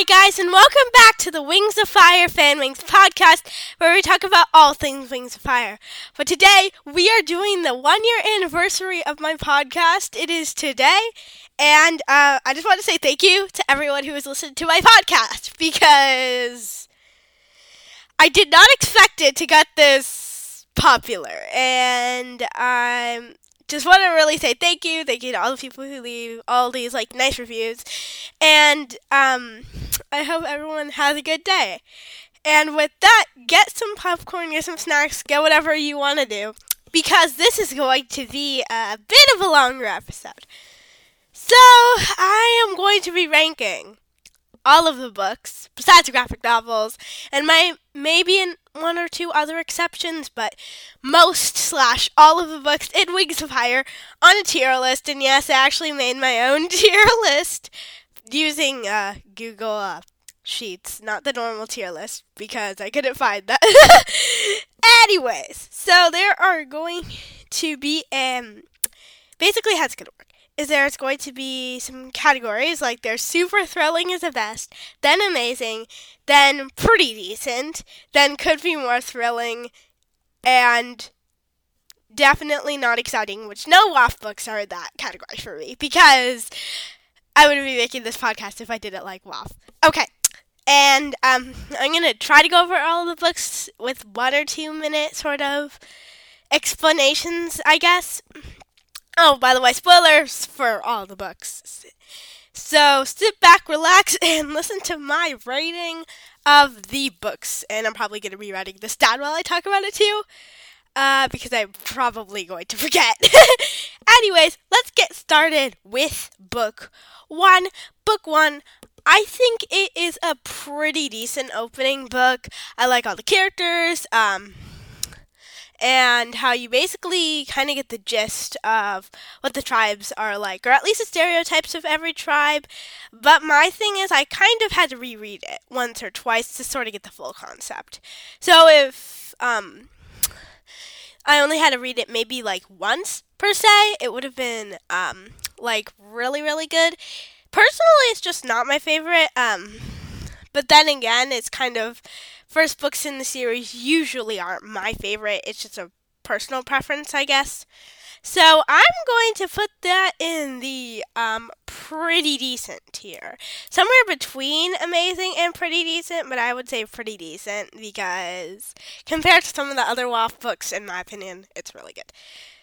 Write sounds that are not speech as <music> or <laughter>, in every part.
Hi, guys, and welcome back to the Wings of Fire Fan Wings podcast, where we talk about all things Wings of Fire. But today, we are doing the one year anniversary of my podcast. It is today, and uh, I just want to say thank you to everyone who has listened to my podcast because I did not expect it to get this popular, and I'm just want to really say thank you. Thank you to all the people who leave all these like nice reviews. And um I hope everyone has a good day. And with that, get some popcorn, get some snacks, get whatever you want to do because this is going to be a bit of a longer episode. So, I am going to be ranking all of the books besides graphic novels and my maybe in one or two other exceptions but most slash all of the books in wings of fire on a tier list. And yes i actually made my own <laughs> tier list using uh, google uh, sheets not the normal tier list because i couldn't find that <laughs> anyways so there are going to be um basically how it's going to work is there's going to be some categories like there's super thrilling is the best, then amazing, then pretty decent, then could be more thrilling, and definitely not exciting, which no WAF books are that category for me because I wouldn't be making this podcast if I didn't like WAF. Okay. And um, I'm going to try to go over all the books with one or two minute sort of explanations, I guess. Oh, by the way, spoilers for all the books. So sit back, relax, <laughs> and listen to my rating of the books. And I'm probably going to be writing this down while I talk about it too, uh, because I'm probably going to forget. <laughs> Anyways, let's get started with book one. Book one. I think it is a pretty decent opening book. I like all the characters. Um, and how you basically kind of get the gist of what the tribes are like, or at least the stereotypes of every tribe. But my thing is, I kind of had to reread it once or twice to sort of get the full concept. So if um, I only had to read it maybe like once per se, it would have been um, like really, really good. Personally, it's just not my favorite. Um, but then again, it's kind of first books in the series usually aren't my favorite. It's just a personal preference, I guess. So I'm going to put that in the um, pretty decent tier. Somewhere between amazing and pretty decent, but I would say pretty decent because compared to some of the other WAF books, in my opinion, it's really good.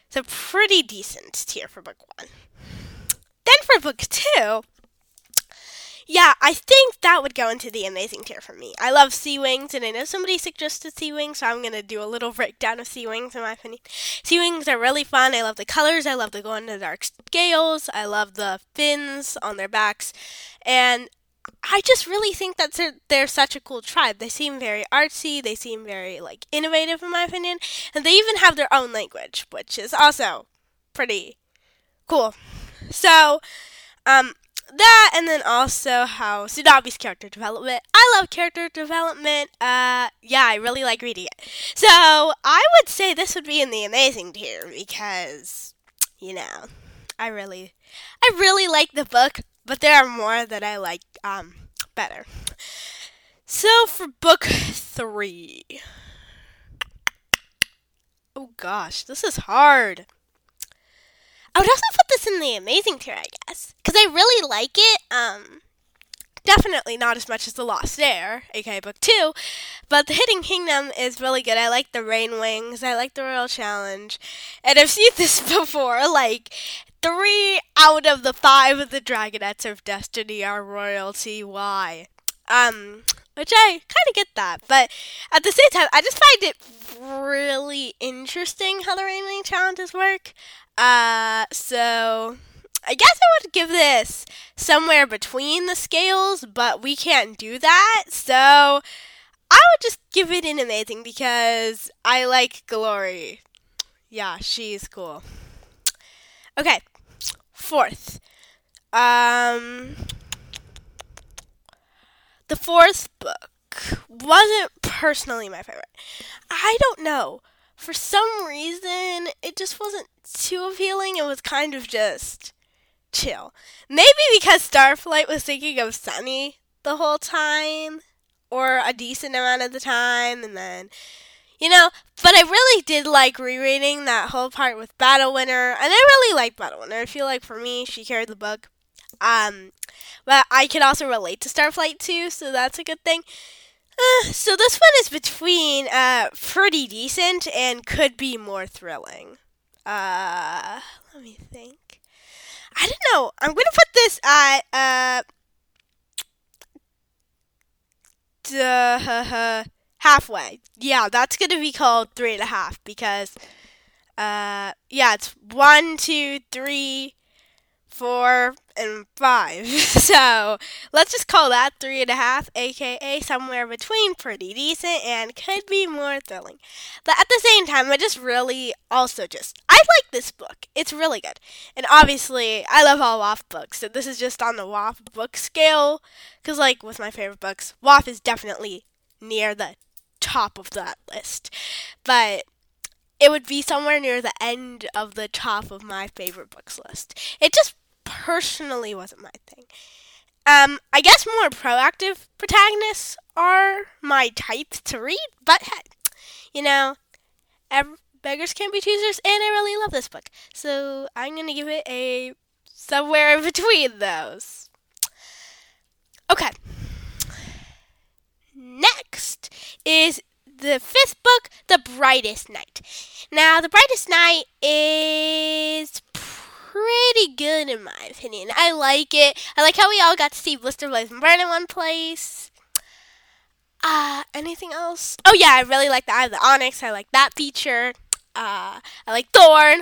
So pretty decent tier for book one. Then for book two, yeah, I think that would go into the amazing tier for me. I love Sea Wings, and I know somebody suggested Sea Wings, so I'm going to do a little <laughs> breakdown of Sea Wings in my opinion. Sea Wings are really fun. I love the colors. I love the glow in the dark scales. I love the fins on their backs. And I just really think that they're, they're such a cool tribe. They seem very artsy. They seem very like innovative, in my opinion, and they even have their own language, which is also pretty cool. So, um, that and then also how Tsunami's character development. I love character development. Uh yeah, I really like reading it. So I would say this would be in the amazing tier because you know, I really I really like the book, but there are more that I like um better. So for book three. Oh gosh, this is hard. I would also put this in the amazing tier, I guess, because I really like it. Um, definitely not as much as the Lost Heir, aka Book Two, but the Hidden Kingdom is really good. I like the Rain Wings. I like the Royal Challenge, and I've seen <laughs> this before. Like three out of the five of the Dragonets of Destiny are royalty. Why? Um, which I kind of get that, but at the same time, I just find it really interesting how the Rain Wing challenges work. Uh, so I guess I would give this somewhere between the scales, but we can't do that. So I would just give it an amazing because I like Glory. Yeah, she's cool. Okay, fourth. Um, the fourth book wasn't personally my favorite. I don't know for some reason, it just wasn't too appealing. It was kind of just chill. Maybe because Starflight was thinking of Sunny, the whole time or a decent amount of the time and then you know, but I really did like rereading that whole part with Battle Winner, and I really like Battle Winner. I feel like for me, she carried the book. Um, but I can also relate to Starflight too, so that's a good thing. Uh, so this one is between uh, pretty decent and could be more thrilling. Uh, let me think. I don't know. I'm gonna put this at uh, <laughs> halfway. Yeah, that's gonna be called three and a half because, uh, yeah, it's one, two, three, four, and five. <laughs> so let's just call that three and a half, aka somewhere between pretty decent and could be more thrilling. But at the same time, I just really also just I like this book. It's really good, and obviously I love all WAF books. So this is just on the WAF book scale, because like with my favorite books, WAF is definitely near the top of that list. But it would be somewhere near the end of the top of my favorite books list. It just personally wasn't my thing. Um, I guess more proactive protagonists are my type to read, but hey, you know, beggars can't be choosers, and I really love this book. So I'm gonna give it a somewhere in between those. Okay. Next is the fifth book, The Brightest Night. Now, The Brightest Night is pretty good in my opinion. I like it. I like how we all got to see Blister Blaze and Burn in one place. Uh, anything else? Oh yeah, I really like the Eye of the Onyx. I like that feature. Uh, I like Thorn.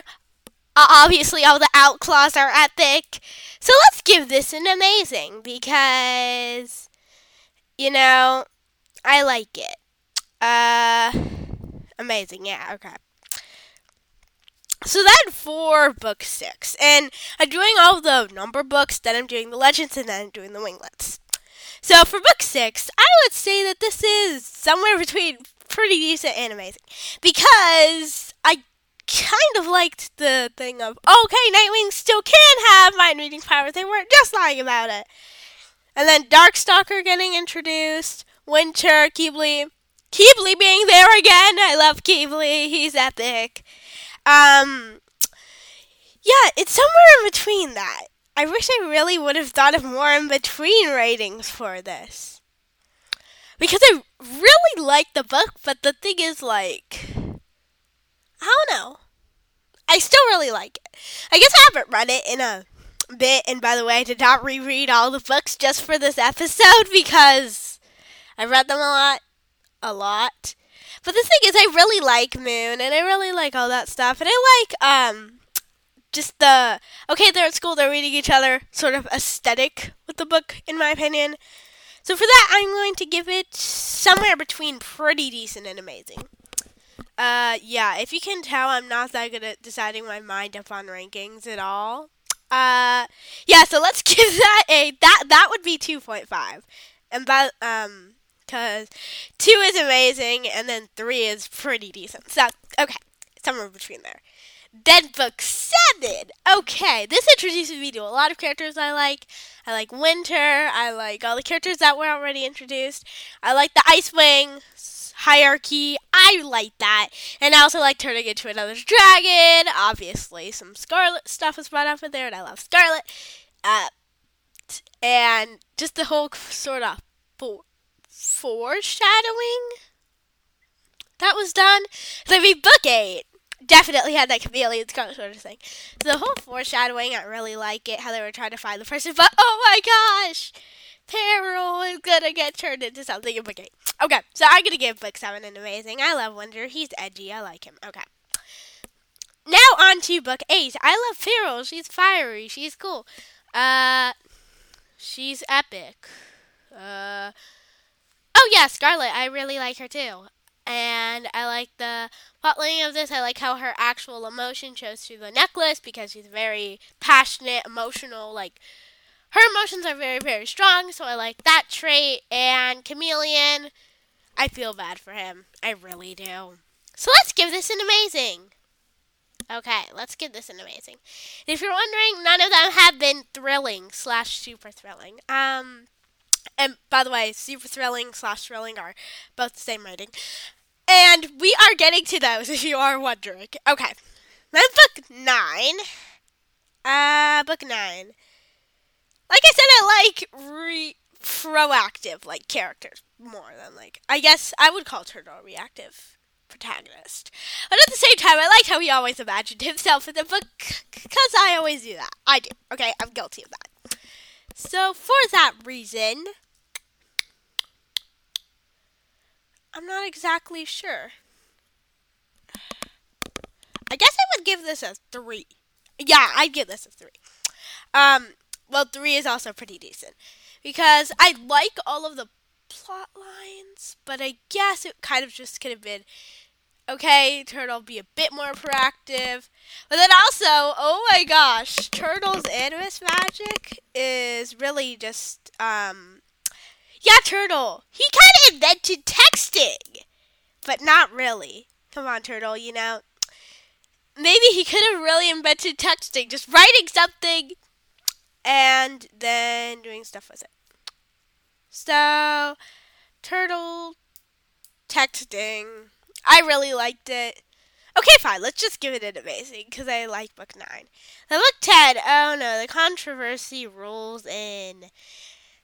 Uh, obviously, all the Outclaws are epic. So let's give this an amazing because, you know, I like it. Uh, amazing. Yeah. Okay. So then for book six, and I'm doing all the number books, then I'm doing the legends, and then I'm doing the winglets. So for book six, I would say that this is somewhere between pretty decent and amazing because I kind of liked the thing of okay, Nightwing still can have mind reading powers. They weren't just lying about it. And then Darkstalker getting introduced, Winter, Qibli, Qibli being there again. I love Qibli. He's epic. Um, yeah, it's somewhere in between that. I wish I really would have thought of more in between ratings for this. Because I really like the book, but the thing is, like, I don't know. I still really like it. I guess I haven't read it in a bit, and by the way, I did not reread all the books just for this episode <laughs> because I read them a lot. A lot. But the thing is, I really like Moon, and I really like all that stuff, and I like um just the okay, they're at school, they're reading each other sort of aesthetic with the book, in my opinion. So for that, I'm going to give it somewhere between pretty decent and amazing. Uh, yeah, if you can tell, I'm not that good at deciding my mind up on rankings at all. Uh, yeah, so let's <laughs> give that a that that would be 2.5, and that um because two is amazing and then three is pretty decent. So, okay, somewhere between there. Then book seven. Okay, this introduces me to a lot of characters I like. I like Winter. I like all the characters that were already introduced. I like the Icewing hierarchy. I like that. And I also like turning into another dragon. Obviously, some Scarlet stuff was brought up in there, and I love Scarlet. Uh, and just the whole sort of foreshadowing that was done. So, mean, book eight definitely had that chameleon sort of thing. The whole foreshadowing, I really like it. How they were trying to find the person, but oh my gosh, Peril is gonna get turned into something in book eight. Okay, so I'm gonna give book seven an amazing. I love Winter. He's edgy. I like him. Okay. Now on to book eight. I love Peril. She's fiery. She's cool. Uh, she's epic. Uh. Oh yeah, Scarlet. I really like her too. And I like the plotline of this. I like how her actual emotion shows through the necklace because she's very passionate, emotional. Like her emotions are very, very strong. So I like that trait. And Chameleon, I feel bad for him. I really do. So let's give this an amazing. Okay, let's give this an amazing. If you're wondering, none of them have been thrilling slash super thrilling. Um, And by the way, super thrilling slash thrilling are both the same writing. And we are getting to those <laughs> if you are wondering. Okay. Then book nine. Uh, book nine. Like I said, I like re- proactive like characters more than like I guess I would call Turtle reactive protagonist. But at the same time, I liked how he always imagined himself in the book because I always do that. I do. Okay, I'm guilty of that. So for that reason, I'm not exactly sure. I guess I would give this a three. Yeah, I'd give this a three. Um, well, three is also pretty decent because I like all of the plot lines, but I guess it kind of just could have been okay, Turtle, be a bit more proactive. But then also, oh my gosh, Turtle's animus magic is really just um yeah, Turtle. He kind of invented texting, but not really. Come on, Turtle, you know. Maybe he could have really invented texting, just writing something and then doing stuff with it. So, Turtle texting. I really liked it. Okay, fine. Let's just give it an amazing because I like book nine. Then book ten. Oh no, the controversy rolls in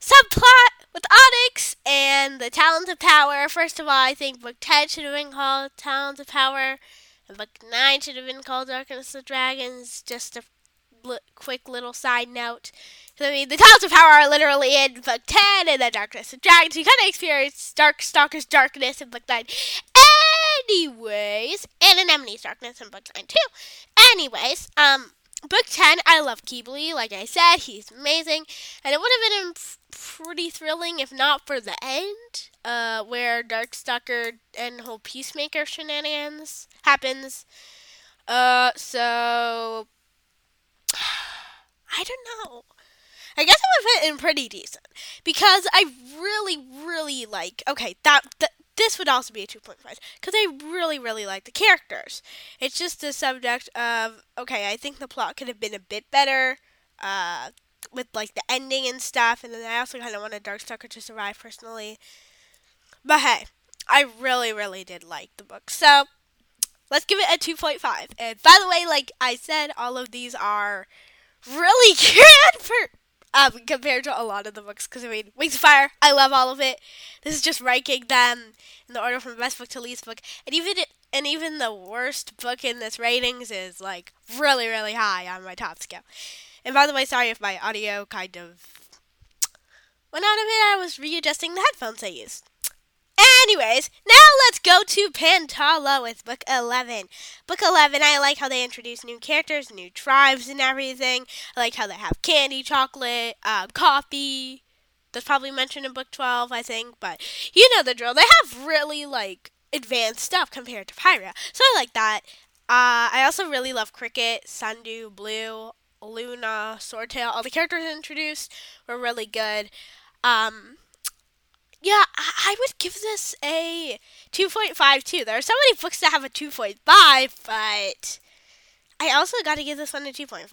subplot with Onyx and the Talons of Power. First of all, I think book 10 should have been called Talons of Power, and book 9 should have been called Darkness of Dragons. Just a quick little side note. I mean, the Talons of Power are literally in book 10 and the Darkness of Dragons. You kind of experience Dark Stalker's Darkness in book 9. Anyways, and Anemone's Darkness in book 9 too. Anyways, um, book 10, I love Qibli. Like I said, he's amazing. And it would have been pretty thrilling if not for the end, uh, where Darkstalker and whole Peacemaker shenanigans happens. Uh, so. <sighs> I don't know. I guess it would fit in pretty decent because I really, really like. Okay, that, that this would also be a 2.5 because I really, really like the characters. It's just the subject of okay, I think the plot could have been a bit better uh, with like the ending and stuff, and then I also kind of wanted Darkstalker to survive personally. But hey, I really, really did like the book, so let's give it a 2.5. And by the way, like I said, all of these are really <laughs> good for um, compared to a lot of the books. Because I mean, Wings of Fire, I love all of it. This is just ranking them in the order from best book to least book, and even and even the worst book in this ratings is like really, really high on my top scale. And by the way, sorry if my audio kind of went out of it. I was readjusting the headphones I used. Anyways, now let's go to Pantala with Book 11. Book 11, I like how they introduce new characters, new tribes, and everything. I like how they have candy, chocolate, uh, coffee. That's probably mentioned in Book 12, I think, but you know the drill. They have really, like, advanced stuff compared to Pyrrhia. So I like that. Uh, I also really love Cricket, Sundew, Blue, Luna, Swordtail. All the characters introduced were really good. Um, yeah, I would give this a 2.5 too. There are so many books that have a 2.5, but I also got to give this one a 2.5.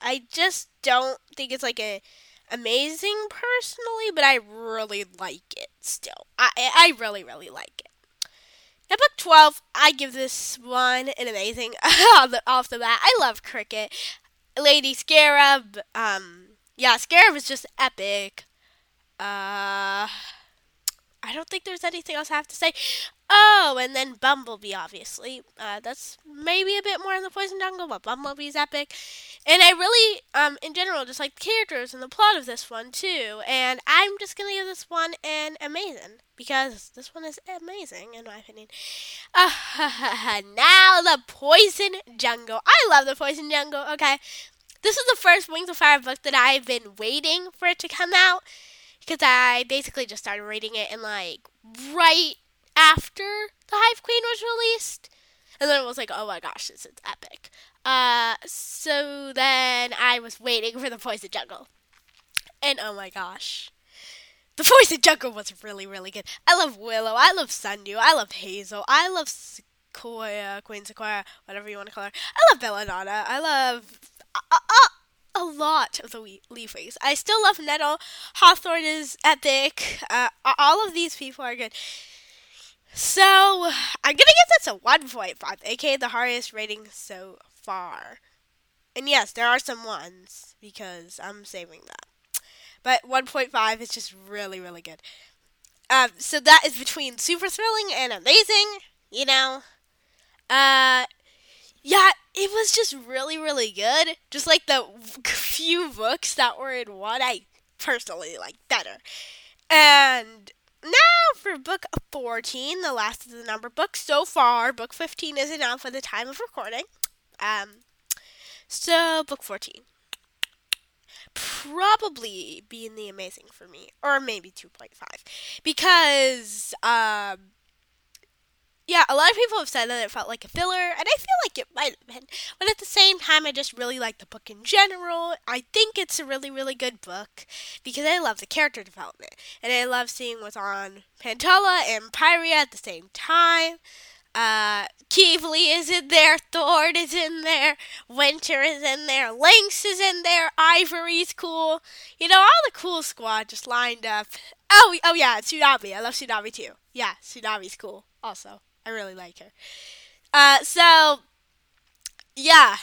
I just don't think it's like a amazing personally, but I really like it still. I I really really like it. Now, book 12, I give this one an amazing <laughs> off the bat. I love Cricket. Lady Scarab, um, yeah, Scarab is just epic. Uh, I don't think there's anything else I have to say. Oh, and then Bumblebee, obviously. Uh, that's maybe a bit more in the Poison Jungle, but Bumblebee's epic. And I really, um, in general, just like the characters and the plot of this one, too. And I'm just going to give this one an amazing, because this one is amazing, in my opinion. Uh, <laughs> now, the Poison Jungle. I love the Poison Jungle, okay? This is the first Wings of Fire book that I've been waiting for it to come out because I basically just started reading it and like right after the Hive Queen was released, and then I was like, oh my gosh, this is epic. Uh, so then I was waiting for the Poison Jungle, and oh my gosh. The Poison Jungle was really, really good. I love Willow. I love Sundew. I love Hazel. I love Sequoia, Queen Sequoia, whatever you want to call her. I love Belladonna. I love. Uh, uh, uh a lot of the Leaf Wings. I still love Nettle. Hawthorne is epic. Uh, all of these people are good. So I'm gonna give this a 1.5, aka the highest rating so far. And yes, there are some ones because I'm saving that. But 1.5 is just really, really good. Um, so that is between super thrilling and amazing. You know, uh, yeah, it was just really, really good. Just like the <laughs> few books that were in one, I personally like better. And now for book 14, the last of the number books so far. Book 15 isn't out for the time of recording. Um, so book 14 probably being the amazing for me, or maybe 2.5, because um, yeah, a lot of people have said that it felt like a filler, and I feel like it might have been. But at the same time, I just really like the book in general. I think it's a really, really good book because I love the character development, and I love seeing what's on Pantala and Pyrrhia at the same time. Uh, Qibli is in there, Thord is in there, Winter is in there, Lynx is in there, Ivory's cool. You know, all the cool squad just lined up. Oh, oh yeah, Tsunami. I love Tsunami too. Yeah, Tsunami's cool also. I really like her. Uh, so yeah,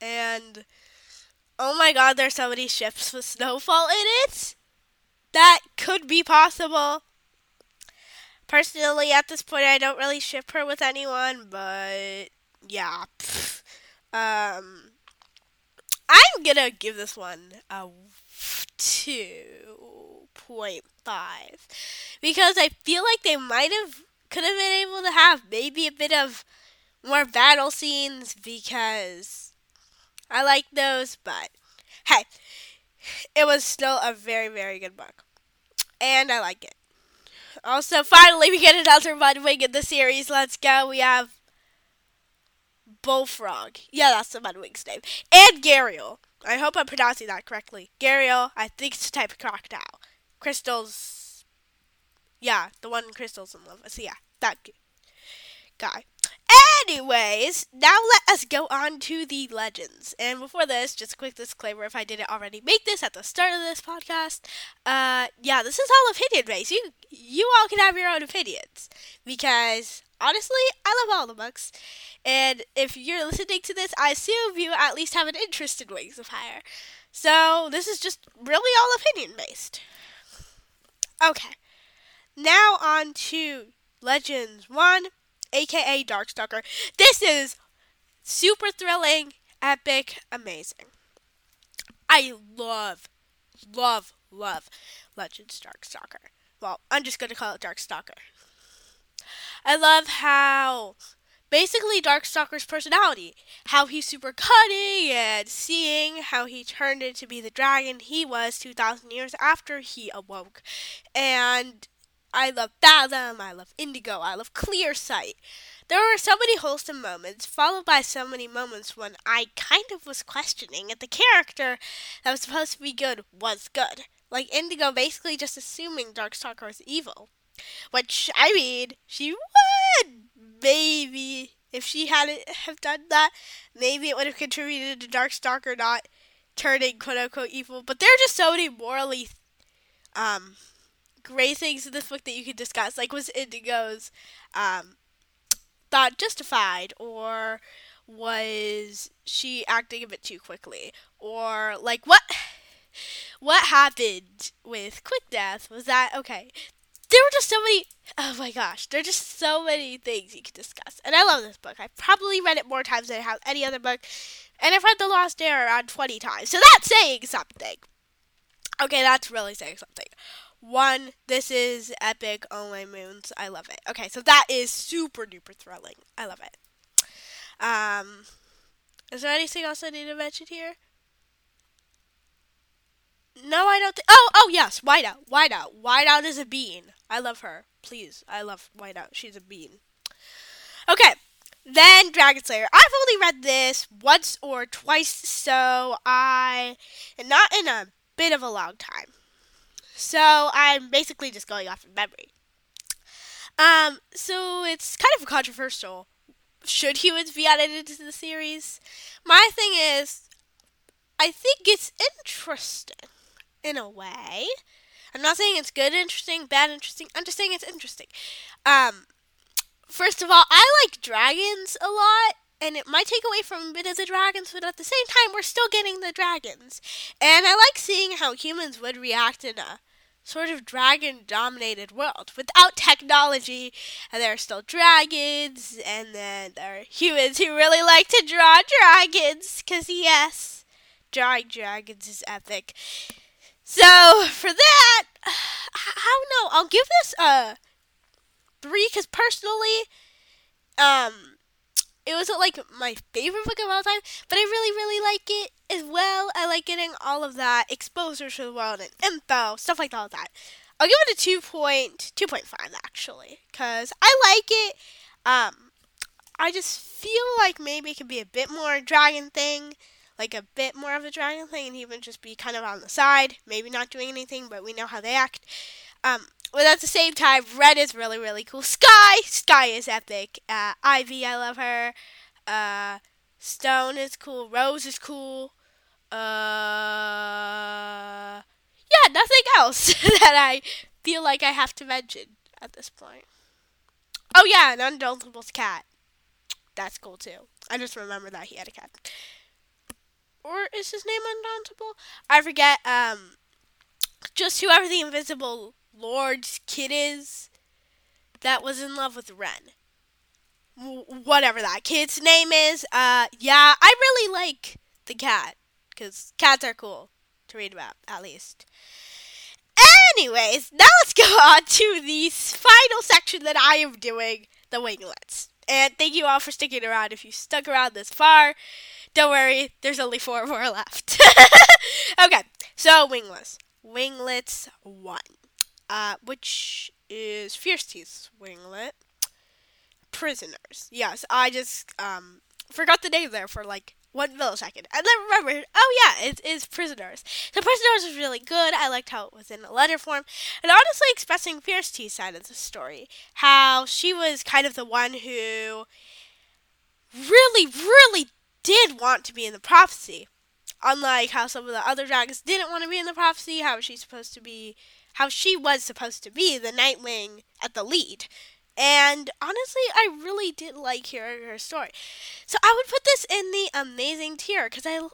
and oh my God, there's so many ships with Snowfall in it. That could be possible. Personally, at this point, I don't really ship her with anyone, but yeah. <laughs> Um, I'm gonna give this one a two point five because I feel like they might have could have been able to have maybe a bit of more battle scenes because I like those, but hey, it was still a very, very good book. And I like it. Also, finally, we get another Mudwing in the series. Let's go. We have Bullfrog. Yeah, that's the Mudwing's name. And Gharial. I hope I'm pronouncing that correctly. Gharial, I think it's a type of crocodile. Crystal's yeah, the one Crystal's in love with. So yeah, that guy. Anyways, now let us go on to the legends. And before this, just a quick disclaimer if I didn't already make this at the start of this podcast. Uh yeah, this is all opinion based. You you all can have your own opinions. Because honestly, I love all the books. And if you're listening to this, I assume you at least have an interest in Wings of Fire. So this is just really all opinion based. Okay. Now on to Legends 1, aka Darkstalker. This is super thrilling, epic, amazing. I love, love, love Legends Darkstalker. Well, I'm just going to call it Darkstalker. I love how basically Darkstalker's personality, how he's super cunning and seeing how he turned into be the dragon he was 2,000 years after he awoke. And I love Fathom, I love Indigo, I love Clear Sight. There were so many wholesome moments, followed by so many moments when I kind of was questioning if the character that was supposed to be good was good. Like Indigo basically just assuming Darkstalker was evil. Which, I mean, she would maybe if she hadn't have done that, maybe it would have contributed to Darkstalker not turning quote unquote evil. But there are just so many morally um great things in this book that you could discuss. Like, was Indigo's um, thought justified, or was she acting a bit too quickly, or like what? What happened with Quick Death? Was that okay? There were just so many. Oh my gosh, there are just so many things you could discuss, and I love this book. I probably read it more times than I have any other book, and I've read The Lost Heir around twenty times. So that's saying something. Okay, that's really saying something. One, this is epic. Oh my moons, I love it. Okay, so that is super duper thrilling. I love it. Um, is there anything else I need to mention here? No, I don't. think. oh, oh yes, Whiteout. Whiteout. Whiteout is a bean. I love her. Please, I love Whiteout. She's a bean. Okay, then Dragon Slayer. I've only read this once or twice, so I, and not in a bit of a long time. So I'm basically just going off of memory. Um, so it's kind of controversial. Should humans be added into the series? My thing is, I think it's interesting in a way. I'm not saying it's good interesting, bad interesting. I'm just saying it's interesting. Um, first of all, I like dragons a lot, and it might take away from a bit of the dragons, but at the same time, we're still getting the dragons. And I like seeing how humans would react in a sort of dragon dominated world without technology. And there are still dragons and then there are humans who really like to draw dragons because yes drawing dragons is epic. So for that <sighs> i don't know i'll give this a three because personally um it wasn't like my favorite book of all time, but I really, really like it as well. I like getting all of that exposure to the world and info, stuff like all that. I'll give it a 2 point, 2.5 actually, because I like it. Um, I just feel like maybe it could be a bit more dragon thing, like a bit more of a dragon thing, and even just be kind of on the side, maybe not doing anything, but we know how they act. Um, but at the same time, Red is really, really cool. Sky, Sky is epic. Uh, Ivy, I love her. Uh, Stone is cool. Rose is cool. Uh, yeah, nothing else <laughs> that I feel like I have to mention at this point. Oh yeah, an Undauntable cat. That's cool too. I just remember that he had a cat. Or is his name Undauntable? I forget. Um, just whoever the invisible Lord's kid is that was in love with Wren. Whatever that kid's name is. Uh, yeah, I really like the cat because cats are cool to read about, at least. Anyways, now let's <laughs> go on to the final section that I am doing the winglets. And thank you all for sticking around. If you stuck around this far, don't worry, there's only four <laughs> more left. <laughs> okay, so winglets. Winglets 1 uh, which is Fierce Teeth's winglet. Prisoners. Yes, I just um, forgot the name there for like one millisecond. And then remembered, oh yeah, it is Prisoners. So Prisoners was really good. I liked how it was in a letter form. And honestly expressing Fierce Teeth's side of the story. How she was kind of the one who really, really did want to be in the prophecy. Unlike how some of the other dragons didn't want to be in the prophecy, how she's supposed to be how she was supposed to be the Nightwing at the lead. And honestly, I really did like hearing her story. So I would put this in the amazing tier because I,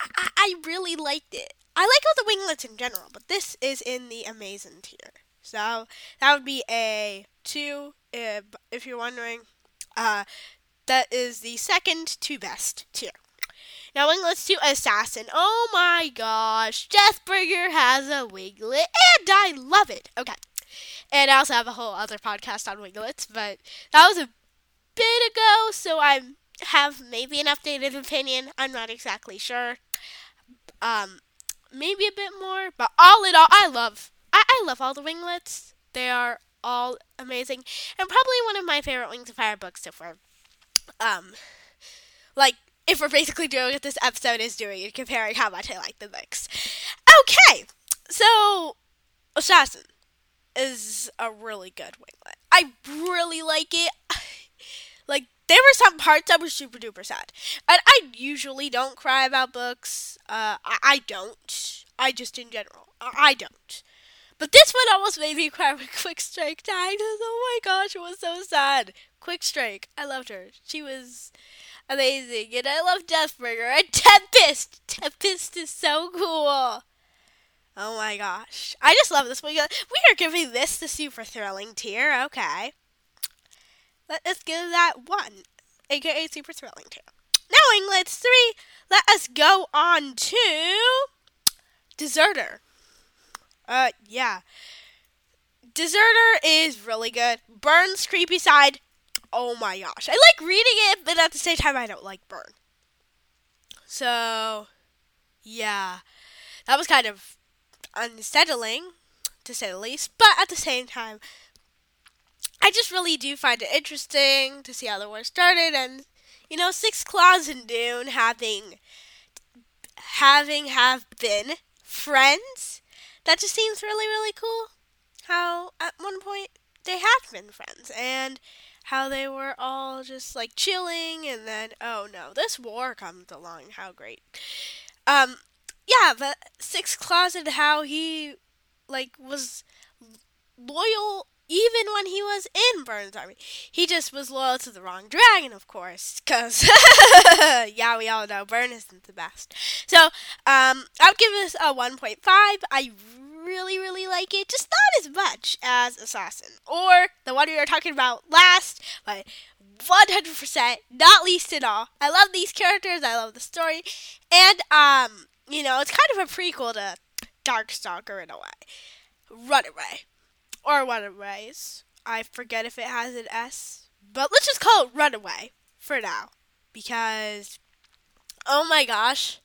I, I really liked it. I like all the winglets in general, but this is in the amazing tier. So that would be a two, if, if you're wondering. Uh, that is the second to best tier. Now let's do Assassin. Oh my gosh. Deathbringer has a winglet, and I love it. Okay. And I also have a whole other podcast on winglets, but that was a bit ago, so I have maybe an updated opinion. I'm not exactly sure. Um, maybe a bit more, but all in all, I love I, I love all the winglets. They are all amazing, and probably one of my favorite Wings of Fire books so far. Um, like if we're basically doing what this episode is doing and comparing how much I like the mix. Okay, so Assassin is a really good winglet. I really like it. <sighs> Like there were some parts I was super duper sad, and I usually don't cry about books. Uh, I, I don't. I just in general, I don't. But this one almost made me cry when <laughs> Quick Strike died. <laughs> Oh my gosh, it was so sad. Quick Strike, I loved her. She was amazing. And I love Deathbringer and Tempest. Tempest is so cool. Oh my gosh. I just love this. one. We are giving this the super thrilling tier. Okay. Let us give that one, aka super thrilling tier. Now, Let's three, let us go on to Deserter. Uh, yeah. Deserter is really good. Burn's creepy side oh my gosh. I like reading it, but at the same time, I don't like Burn. So, yeah. That was kind of unsettling, to say the least. But at the same time, I just really do find it interesting to see how the war started. And, you know, Six Claws and Dune having, having have been friends. That just seems really, really cool. How at one point they have been friends. And how they were all just like chilling and then oh no this war comes along how great um, yeah, but Six and how he like was loyal even when he was in Burns' army. He just was loyal to the wrong dragon, of course, because, <laughs> yeah, we all know Burn isn't the best. So, um, I would give this a 1.5. I really, really like it, just not as much as Assassin, or the one we were talking about last, but 100%, not least at all. I love these characters, I love the story, and, um, you know, it's kind of a prequel to Darkstalker in a way. Runaway or Runaways. I forget if it has an S, but let's just call it Runaway for now because oh my gosh,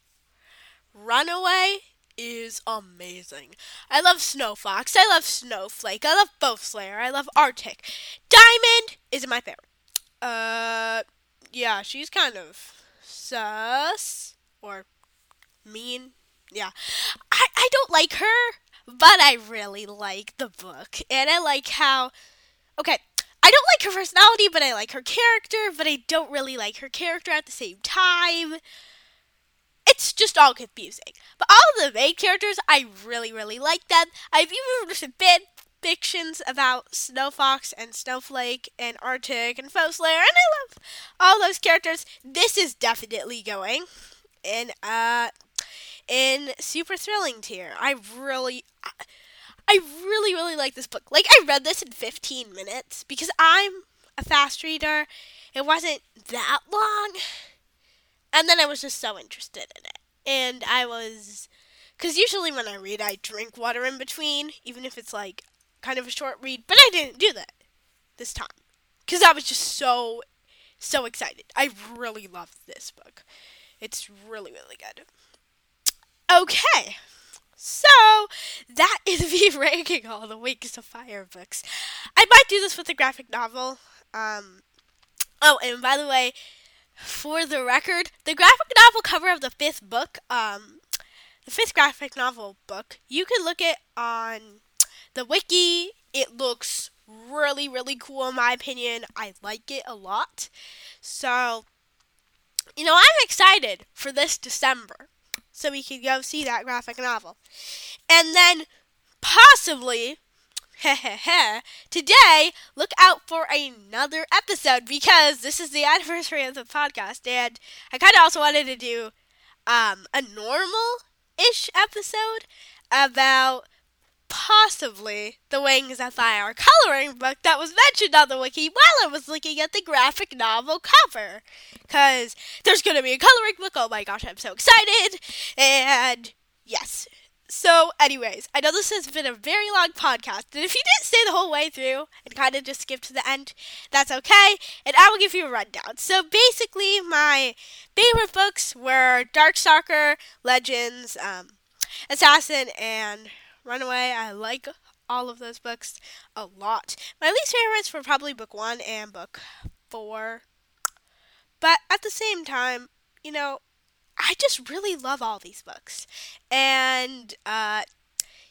Runaway is amazing. I love Snow Fox. I love Snowflake. I love Bow Slayer. I love Arctic. Diamond is my favorite. Uh, yeah, she's kind of sus or mean. Yeah, I I don't like her but I really like the book. And I like how. Okay, I don't like her personality, but I like her character, but I don't really like her character at the same time. It's just all confusing. But all the main characters, I really, really like them. I've even fan fictions about Snow Fox and Snowflake and Arctic and Bow Slayer, and I love all those characters. This is definitely going in uh in super thrilling tier. I really I really really like this book. Like I read this in 15 minutes because I'm a fast reader. It wasn't that long. And then I was just so interested in it. And I was cuz usually when I read I drink water in between even if it's like kind of a short read, but I didn't do that this time cuz I was just so so excited. I really love this book. It's really really good. Okay. So that <laughs> is me ranking all the Wings of Fire books. I might do this with a graphic novel. Um, oh, and by the way, for the record, the graphic novel cover of the fifth book, um, the fifth graphic novel book, you can look it on the wiki. It looks really, really cool in my opinion. I like it a lot. So, you know, I'm excited for this December so we can go see that graphic novel. And then possibly <laughs> today look out for another episode because this is the anniversary of the podcast and I kind of also wanted to do um, a normal ish episode about possibly the Wings of Fire coloring book that was mentioned on the wiki while I was looking at the graphic novel cover. Because there's going to be a coloring book. Oh my gosh, I'm so excited. And yes. So, anyways, I know this has been a very long podcast, and if you didn't stay the whole way through and kind of just skip to the end, that's okay, and I will give you a rundown. So, basically, my favorite books were Dark Darkstalker, Legends, um, Assassin, and Runaway. I like all of those books a lot. My least favorites were probably book one and book four. But at the same time, you know, I just really love all these books. And uh,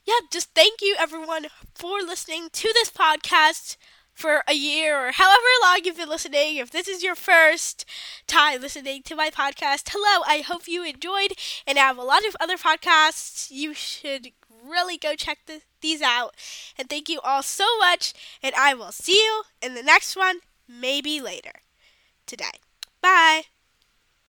yeah, just thank you everyone for listening to this podcast for a year or however long you've been listening. If this is your first time listening to my podcast, hello. I hope you enjoyed. And I have a lot of other podcasts you should really go check the, these out. And thank you all so much. And I will see you in the next one, maybe later today. Bye.